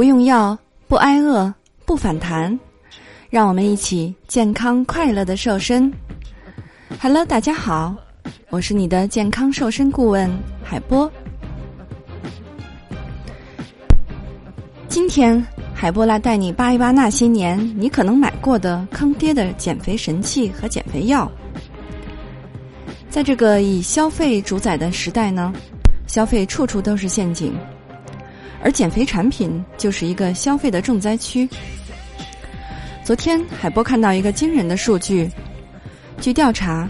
不用药，不挨饿，不反弹，让我们一起健康快乐的瘦身。Hello，大家好，我是你的健康瘦身顾问海波。今天海波来带你扒一扒那些年你可能买过的坑爹的减肥神器和减肥药。在这个以消费主宰的时代呢，消费处处都是陷阱。而减肥产品就是一个消费的重灾区。昨天海波看到一个惊人的数据，据调查，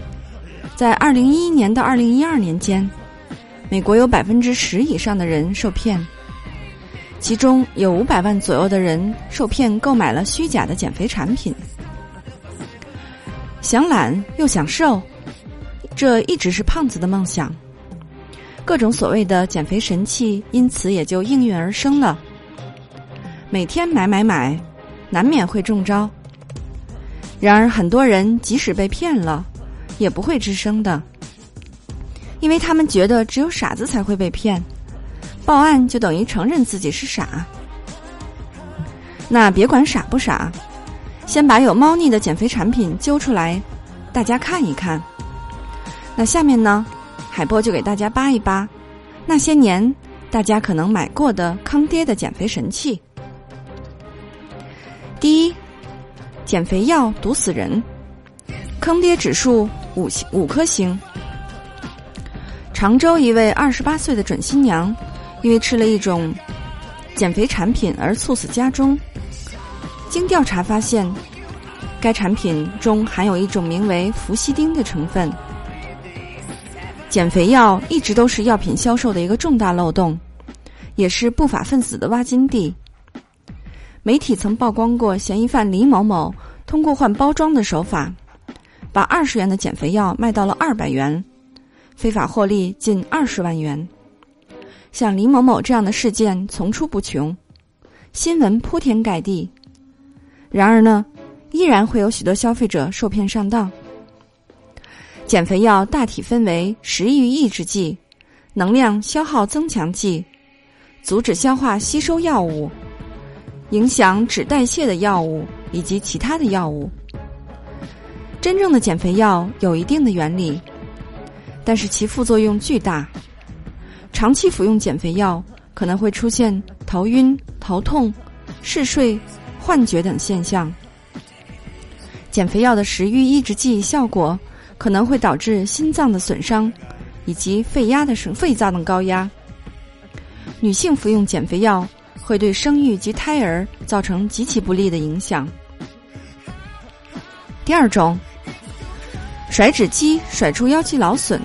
在二零一一年到二零一二年间，美国有百分之十以上的人受骗，其中有五百万左右的人受骗购买了虚假的减肥产品。想懒又想瘦，这一直是胖子的梦想。各种所谓的减肥神器，因此也就应运而生了。每天买买买，难免会中招。然而，很多人即使被骗了，也不会吱声的，因为他们觉得只有傻子才会被骗，报案就等于承认自己是傻。那别管傻不傻，先把有猫腻的减肥产品揪出来，大家看一看。那下面呢？海波就给大家扒一扒，那些年大家可能买过的坑爹的减肥神器。第一，减肥药毒死人，坑爹指数五星五颗星。常州一位二十八岁的准新娘，因为吃了一种减肥产品而猝死家中。经调查发现，该产品中含有一种名为氟西汀的成分。减肥药一直都是药品销售的一个重大漏洞，也是不法分子的挖金地。媒体曾曝光过嫌疑犯李某某通过换包装的手法，把二十元的减肥药卖到了二百元，非法获利近二十万元。像李某某这样的事件层出不穷，新闻铺天盖地。然而呢，依然会有许多消费者受骗上当。减肥药大体分为食欲抑制剂、能量消耗增强剂、阻止消化吸收药物、影响脂代谢的药物以及其他的药物。真正的减肥药有一定的原理，但是其副作用巨大。长期服用减肥药可能会出现头晕、头痛、嗜睡、幻觉等现象。减肥药的食欲抑制剂效果。可能会导致心脏的损伤，以及肺压的肺脏的高压。女性服用减肥药会对生育及胎儿造成极其不利的影响。第二种，甩脂机甩出腰肌劳损，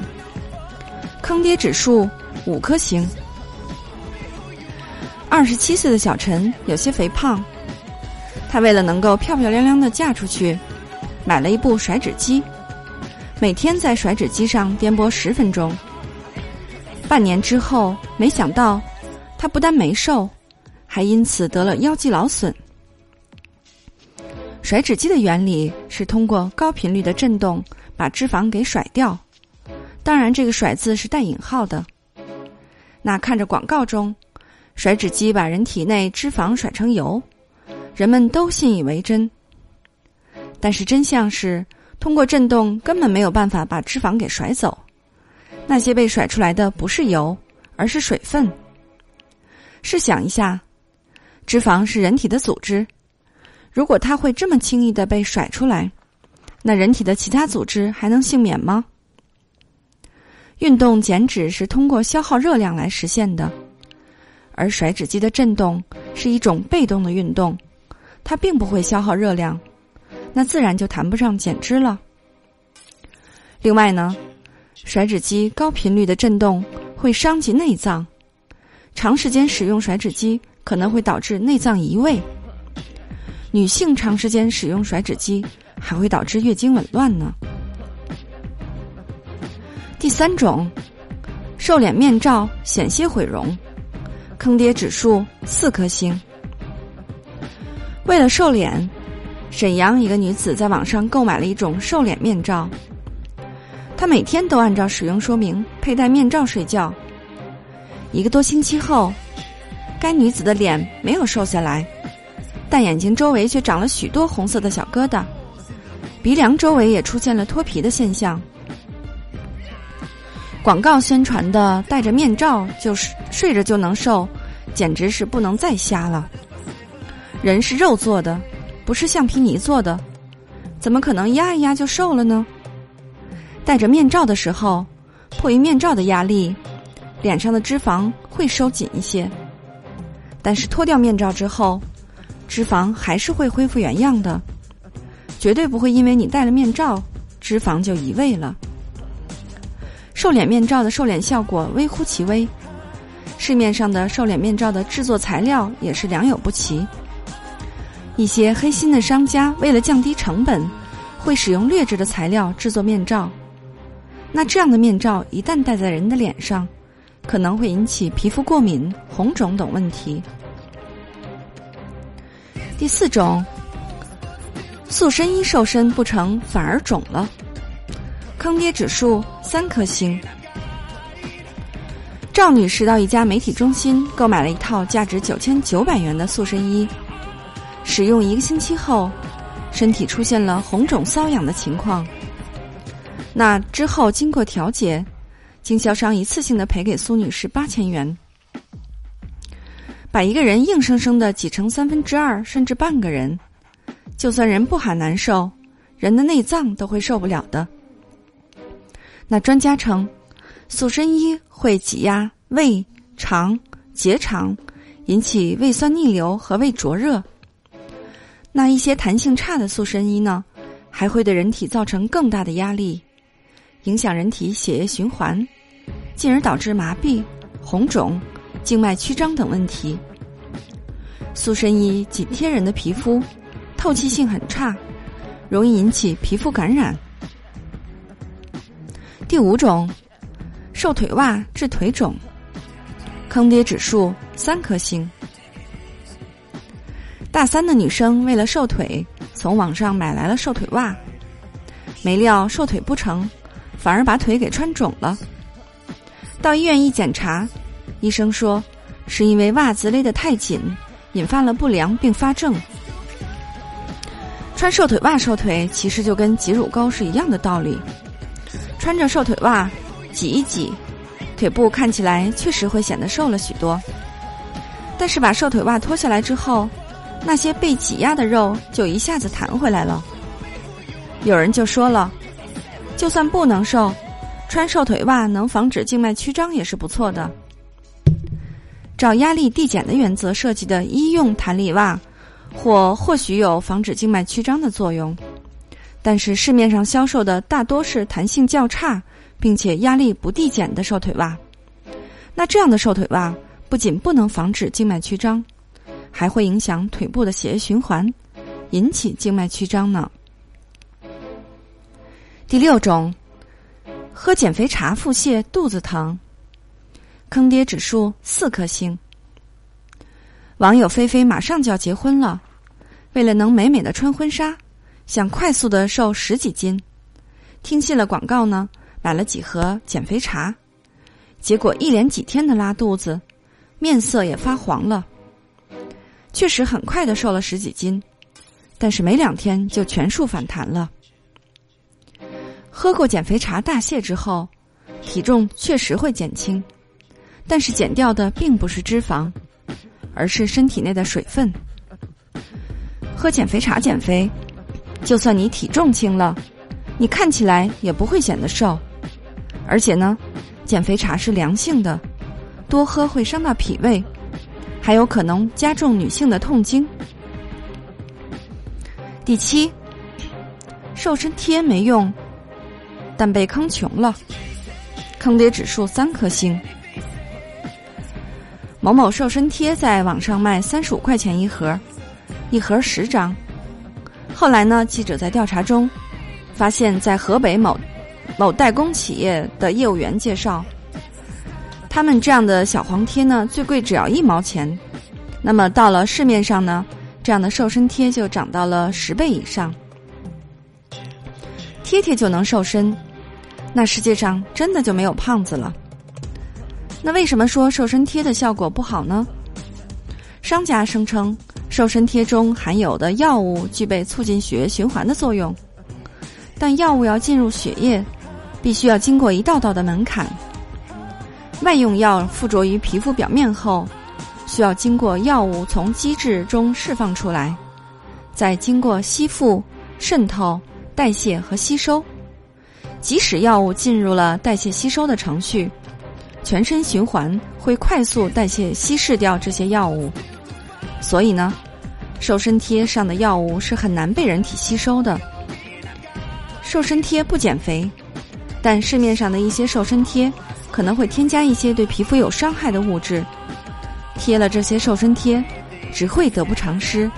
坑爹指数五颗星。二十七岁的小陈有些肥胖，她为了能够漂漂亮亮的嫁出去，买了一部甩脂机。每天在甩脂机上颠簸十分钟。半年之后，没想到他不但没瘦，还因此得了腰肌劳损。甩脂机的原理是通过高频率的振动把脂肪给甩掉，当然这个“甩”字是带引号的。那看着广告中，甩脂机把人体内脂肪甩成油，人们都信以为真。但是真相是。通过震动根本没有办法把脂肪给甩走，那些被甩出来的不是油，而是水分。试想一下，脂肪是人体的组织，如果它会这么轻易的被甩出来，那人体的其他组织还能幸免吗？运动减脂是通过消耗热量来实现的，而甩脂机的震动是一种被动的运动，它并不会消耗热量。那自然就谈不上减脂了。另外呢，甩脂机高频率的震动会伤及内脏，长时间使用甩脂机可能会导致内脏移位。女性长时间使用甩脂机还会导致月经紊乱呢。第三种，瘦脸面罩险些毁容，坑爹指数四颗星。为了瘦脸。沈阳一个女子在网上购买了一种瘦脸面罩，她每天都按照使用说明佩戴面罩睡觉。一个多星期后，该女子的脸没有瘦下来，但眼睛周围却长了许多红色的小疙瘩，鼻梁周围也出现了脱皮的现象。广告宣传的戴着面罩就是睡着就能瘦，简直是不能再瞎了。人是肉做的，不是橡皮泥做的，怎么可能压一压就瘦了呢？戴着面罩的时候，迫于面罩的压力，脸上的脂肪会收紧一些。但是脱掉面罩之后，脂肪还是会恢复原样的，绝对不会因为你戴了面罩，脂肪就移位了。瘦脸面罩的瘦脸效果微乎其微，市面上的瘦脸面罩的制作材料也是良莠不齐。一些黑心的商家为了降低成本，会使用劣质的材料制作面罩。那这样的面罩一旦戴在人的脸上，可能会引起皮肤过敏、红肿等问题。第四种，塑身衣瘦身不成反而肿了，坑爹指数三颗星。赵女士到一家媒体中心购买了一套价值九千九百元的塑身衣。使用一个星期后，身体出现了红肿瘙痒的情况。那之后经过调节，经销商一次性的赔给苏女士八千元。把一个人硬生生的挤成三分之二甚至半个人，就算人不喊难受，人的内脏都会受不了的。那专家称，塑身衣会挤压胃、肠、结肠，引起胃酸逆流和胃灼热。那一些弹性差的塑身衣呢，还会对人体造成更大的压力，影响人体血液循环，进而导致麻痹、红肿、静脉曲张等问题。塑身衣紧贴人的皮肤，透气性很差，容易引起皮肤感染。第五种，瘦腿袜治腿肿，坑爹指数三颗星。大三的女生为了瘦腿，从网上买来了瘦腿袜，没料瘦腿不成，反而把腿给穿肿了。到医院一检查，医生说是因为袜子勒得太紧，引发了不良并发症。穿瘦腿袜瘦腿其实就跟挤乳沟是一样的道理，穿着瘦腿袜挤一挤，腿部看起来确实会显得瘦了许多。但是把瘦腿袜脱下来之后，那些被挤压的肉就一下子弹回来了。有人就说了，就算不能瘦，穿瘦腿袜能防止静脉曲张也是不错的。照压力递减的原则设计的医用弹力袜，或或许有防止静脉曲张的作用，但是市面上销售的大多是弹性较差，并且压力不递减的瘦腿袜。那这样的瘦腿袜不仅不能防止静脉曲张。还会影响腿部的血液循环，引起静脉曲张呢。第六种，喝减肥茶腹泻肚子疼，坑爹指数四颗星。网友菲菲马上就要结婚了，为了能美美的穿婚纱，想快速的瘦十几斤，听信了广告呢，买了几盒减肥茶，结果一连几天的拉肚子，面色也发黄了。确实很快的瘦了十几斤，但是没两天就全数反弹了。喝过减肥茶大泻之后，体重确实会减轻，但是减掉的并不是脂肪，而是身体内的水分。喝减肥茶减肥，就算你体重轻了，你看起来也不会显得瘦。而且呢，减肥茶是凉性的，多喝会伤到脾胃。还有可能加重女性的痛经。第七，瘦身贴没用，但被坑穷了，坑爹指数三颗星。某某瘦身贴在网上卖三十五块钱一盒，一盒十张。后来呢，记者在调查中发现，在河北某某代工企业的业务员介绍。他们这样的小黄贴呢，最贵只要一毛钱。那么到了市面上呢，这样的瘦身贴就涨到了十倍以上。贴贴就能瘦身，那世界上真的就没有胖子了？那为什么说瘦身贴的效果不好呢？商家声称瘦身贴中含有的药物具备促进血液循环的作用，但药物要进入血液，必须要经过一道道的门槛。外用药附着于皮肤表面后，需要经过药物从基质中释放出来，再经过吸附、渗透、代谢和吸收。即使药物进入了代谢吸收的程序，全身循环会快速代谢稀释掉这些药物。所以呢，瘦身贴上的药物是很难被人体吸收的。瘦身贴不减肥，但市面上的一些瘦身贴可能会添加一些对皮肤有伤害的物质。贴了这些瘦身贴，只会得不偿失。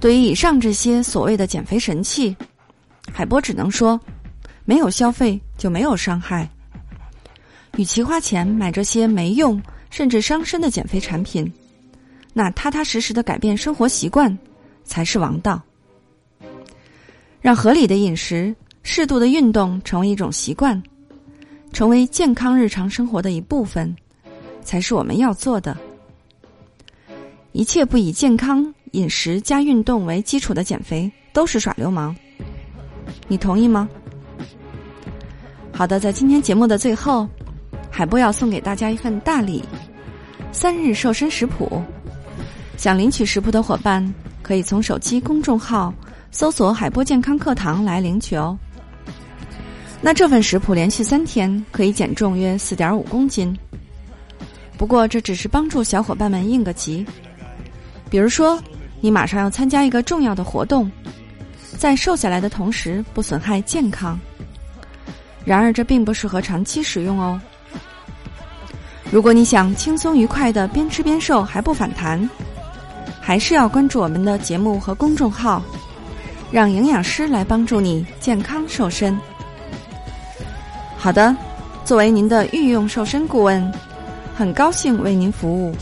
对于以上这些所谓的减肥神器，海波只能说，没有消费就没有伤害。与其花钱买这些没用甚至伤身的减肥产品。那踏踏实实的改变生活习惯，才是王道。让合理的饮食、适度的运动成为一种习惯，成为健康日常生活的一部分，才是我们要做的。一切不以健康饮食加运动为基础的减肥，都是耍流氓。你同意吗？好的，在今天节目的最后，海波要送给大家一份大礼——三日瘦身食谱。想领取食谱的伙伴，可以从手机公众号搜索“海波健康课堂”来领取哦。那这份食谱连续三天可以减重约四点五公斤。不过这只是帮助小伙伴们应个急，比如说你马上要参加一个重要的活动，在瘦下来的同时不损害健康。然而这并不适合长期使用哦。如果你想轻松愉快的边吃边瘦还不反弹。还是要关注我们的节目和公众号，让营养师来帮助你健康瘦身。好的，作为您的御用瘦身顾问，很高兴为您服务。